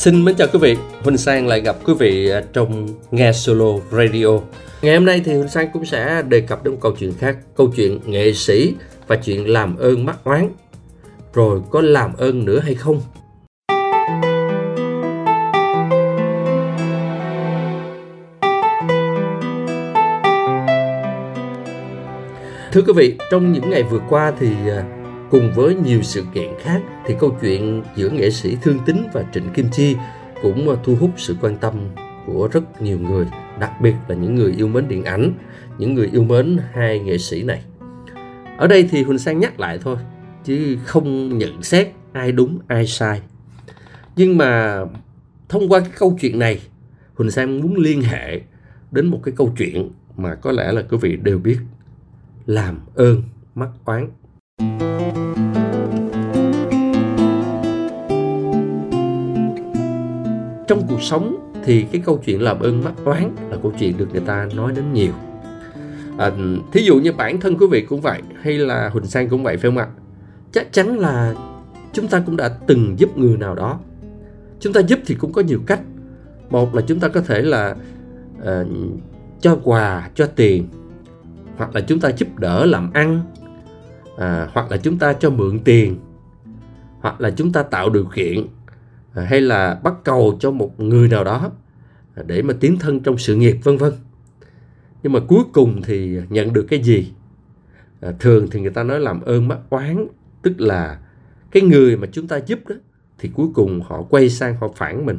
Xin mến chào quý vị, Huỳnh Sang lại gặp quý vị trong Nghe Solo Radio. Ngày hôm nay thì Huỳnh Sang cũng sẽ đề cập đến một câu chuyện khác, câu chuyện nghệ sĩ và chuyện làm ơn mắc oán. Rồi có làm ơn nữa hay không? Thưa quý vị, trong những ngày vừa qua thì à, cùng với nhiều sự kiện khác thì câu chuyện giữa nghệ sĩ Thương Tín và Trịnh Kim Chi cũng à, thu hút sự quan tâm của rất nhiều người, đặc biệt là những người yêu mến điện ảnh, những người yêu mến hai nghệ sĩ này. Ở đây thì Huỳnh Sang nhắc lại thôi, chứ không nhận xét ai đúng ai sai. Nhưng mà thông qua cái câu chuyện này, Huỳnh Sang muốn liên hệ đến một cái câu chuyện mà có lẽ là quý vị đều biết làm ơn mắc oán trong cuộc sống thì cái câu chuyện làm ơn mắc oán là câu chuyện được người ta nói đến nhiều. À, thí dụ như bản thân quý vị cũng vậy hay là huỳnh sang cũng vậy phải không ạ? Chắc chắn là chúng ta cũng đã từng giúp người nào đó. Chúng ta giúp thì cũng có nhiều cách. Một là chúng ta có thể là uh, cho quà cho tiền hoặc là chúng ta giúp đỡ làm ăn à, hoặc là chúng ta cho mượn tiền hoặc là chúng ta tạo điều kiện. À, hay là bắt cầu cho một người nào đó để mà tiến thân trong sự nghiệp vân vân. Nhưng mà cuối cùng thì nhận được cái gì? À, thường thì người ta nói làm ơn mắc oán tức là cái người mà chúng ta giúp đó thì cuối cùng họ quay sang họ phản mình.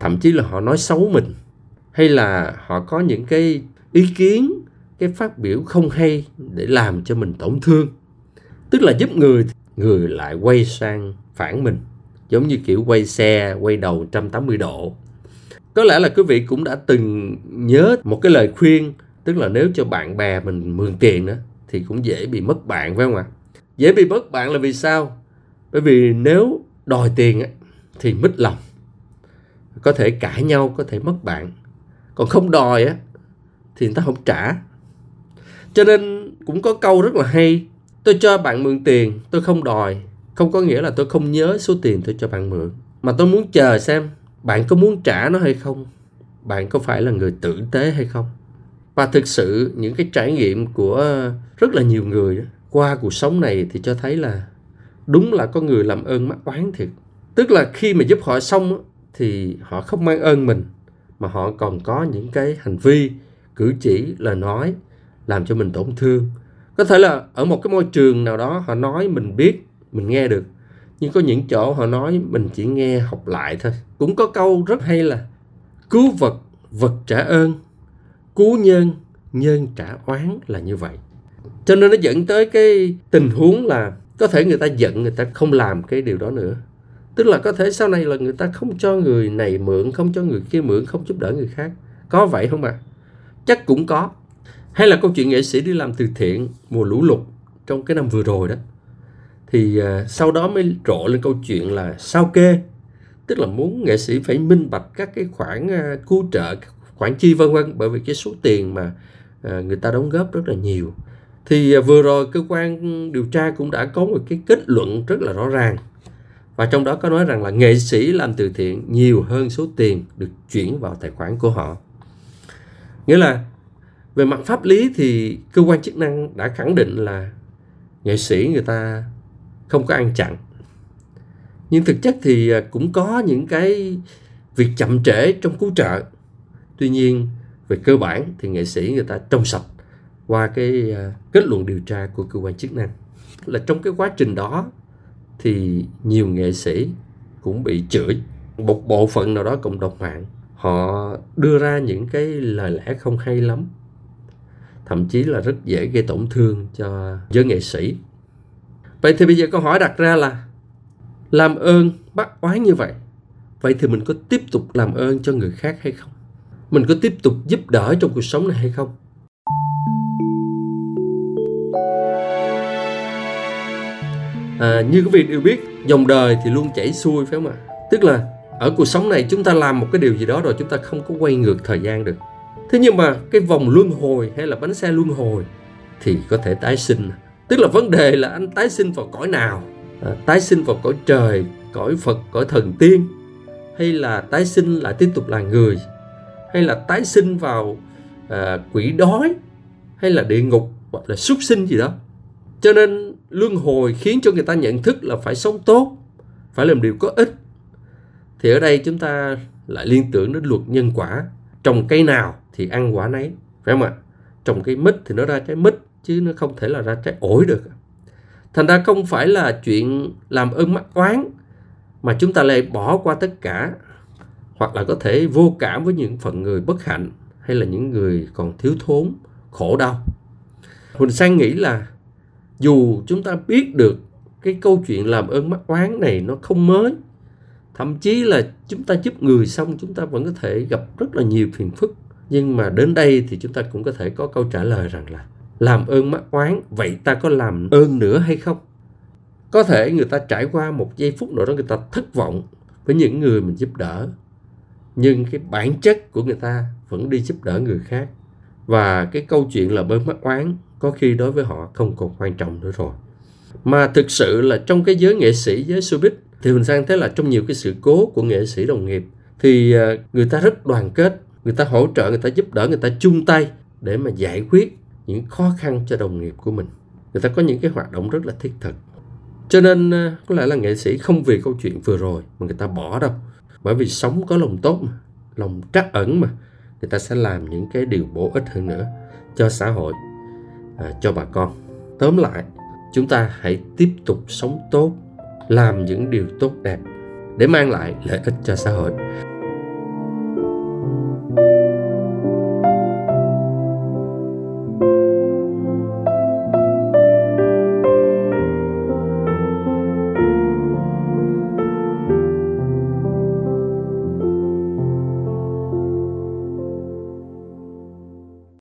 Thậm chí là họ nói xấu mình. Hay là họ có những cái ý kiến cái phát biểu không hay để làm cho mình tổn thương. Tức là giúp người người lại quay sang phản mình giống như kiểu quay xe, quay đầu 180 độ. Có lẽ là quý vị cũng đã từng nhớ một cái lời khuyên, tức là nếu cho bạn bè mình mượn tiền đó thì cũng dễ bị mất bạn, phải không ạ? Dễ bị mất bạn là vì sao? Bởi vì nếu đòi tiền thì mít lòng. Có thể cãi nhau, có thể mất bạn. Còn không đòi á, thì người ta không trả. Cho nên cũng có câu rất là hay, tôi cho bạn mượn tiền, tôi không đòi không có nghĩa là tôi không nhớ số tiền tôi cho bạn mượn. Mà tôi muốn chờ xem bạn có muốn trả nó hay không. Bạn có phải là người tử tế hay không? Và thực sự những cái trải nghiệm của rất là nhiều người qua cuộc sống này thì cho thấy là đúng là có người làm ơn mắc oán thiệt. Tức là khi mà giúp họ xong thì họ không mang ơn mình, mà họ còn có những cái hành vi, cử chỉ, lời nói làm cho mình tổn thương. Có thể là ở một cái môi trường nào đó họ nói mình biết mình nghe được. Nhưng có những chỗ họ nói mình chỉ nghe học lại thôi. Cũng có câu rất hay là, cứu vật vật trả ơn, cứu nhân nhân trả oán là như vậy. Cho nên nó dẫn tới cái tình huống là có thể người ta giận, người ta không làm cái điều đó nữa. Tức là có thể sau này là người ta không cho người này mượn, không cho người kia mượn, không giúp đỡ người khác. Có vậy không ạ? À? chắc cũng có. Hay là câu chuyện nghệ sĩ đi làm từ thiện mùa lũ lụt trong cái năm vừa rồi đó thì à, sau đó mới rộ lên câu chuyện là sao kê? Tức là muốn nghệ sĩ phải minh bạch các cái khoản à, cứu trợ, khoản chi vân vân, bởi vì cái số tiền mà à, người ta đóng góp rất là nhiều. Thì vừa rồi cơ quan điều tra cũng đã có một cái kết luận rất là rõ ràng. Và trong đó có nói rằng là nghệ sĩ làm từ thiện nhiều hơn số tiền được chuyển vào tài khoản của họ. Nghĩa là, về mặt pháp lý thì cơ quan chức năng đã khẳng định là nghệ sĩ người ta không có ăn chặn. Nhưng thực chất thì à, cũng có những cái việc chậm trễ trong cứu trợ. Tuy nhiên, về cơ bản thì nghệ sĩ người ta trong sạch qua cái à, kết luận điều tra của cơ quan chức năng. Là trong cái quá trình đó thì nhiều nghệ sĩ cũng bị chửi. Một bộ phận nào đó cộng đồng mạng, họ đưa ra những cái lời lẽ không hay lắm. Thậm chí là rất dễ gây tổn thương cho giới nghệ sĩ vậy thì bây giờ câu hỏi đặt ra là làm ơn bắt oán như vậy vậy thì mình có tiếp tục làm ơn cho người khác hay không? Mình có tiếp tục giúp đỡ trong cuộc sống này hay không? À, như quý vị đều biết dòng đời thì luôn chảy xuôi phải không ạ? Tức là ở cuộc sống này chúng ta làm một cái điều gì đó rồi chúng ta không có quay ngược thời gian được. Thế nhưng mà cái vòng luân hồi hay là bánh xe luân hồi thì có thể tái sinh tức là vấn đề là anh tái sinh vào cõi nào? À, tái sinh vào cõi trời cõi phật cõi thần tiên? Hay là tái sinh lại tiếp tục là người? Hay là tái sinh vào à, quỷ đói? Hay là địa ngục? Hoặc là súc sinh gì đó? Cho nên luân hồi khiến cho người ta nhận thức là phải sống tốt phải làm điều có ích. Thì ở đây chúng ta lại liên tưởng đến luật nhân quả. Trồng cây nào thì ăn quả nấy phải không ạ? Trồng cây mít thì nó ra trái mít chứ nó không thể là ra trái ổi được. Thành ra không phải là chuyện làm ơn mắc oán mà chúng ta lại bỏ qua tất cả, hoặc là có thể vô cảm với những phận người bất hạnh hay là những người còn thiếu thốn, khổ đau. Huỳnh sang nghĩ là dù chúng ta biết được cái câu chuyện làm ơn mắc oán này nó không mới, thậm chí là chúng ta giúp người xong chúng ta vẫn có thể gặp rất là nhiều phiền phức. Nhưng mà đến đây thì chúng ta cũng có thể có câu trả lời rằng là làm ơn mắc oán, vậy ta có làm ơn nữa hay không? Có thể người ta trải qua một giây phút nào đó người ta thất vọng với những người mình giúp đỡ, nhưng cái bản chất của người ta vẫn đi giúp đỡ người khác. Và cái câu chuyện là bơm mắc oán có khi đối với họ không còn quan trọng nữa rồi. Mà thực sự là trong cái giới nghệ sĩ, giới showbiz, thì mình sang thấy là trong nhiều cái sự cố của nghệ sĩ đồng nghiệp, thì ờ, người ta rất đoàn kết, người ta hỗ trợ, người ta giúp đỡ, người ta chung tay để mà giải quyết những khó khăn cho đồng nghiệp của mình. Người ta có những cái hoạt động rất là thiết thực. Cho nên ờ, có lẽ là nghệ sĩ không vì câu chuyện vừa rồi mà người ta bỏ đâu. Bởi vì sống có lòng tốt mà lòng trắc ẩn mà người ta sẽ làm những cái điều bổ ích hơn nữa cho xã hội à, cho bà con. Tóm lại chúng ta hãy tiếp tục sống tốt làm những điều tốt đẹp để mang lại lợi ích cho xã hội.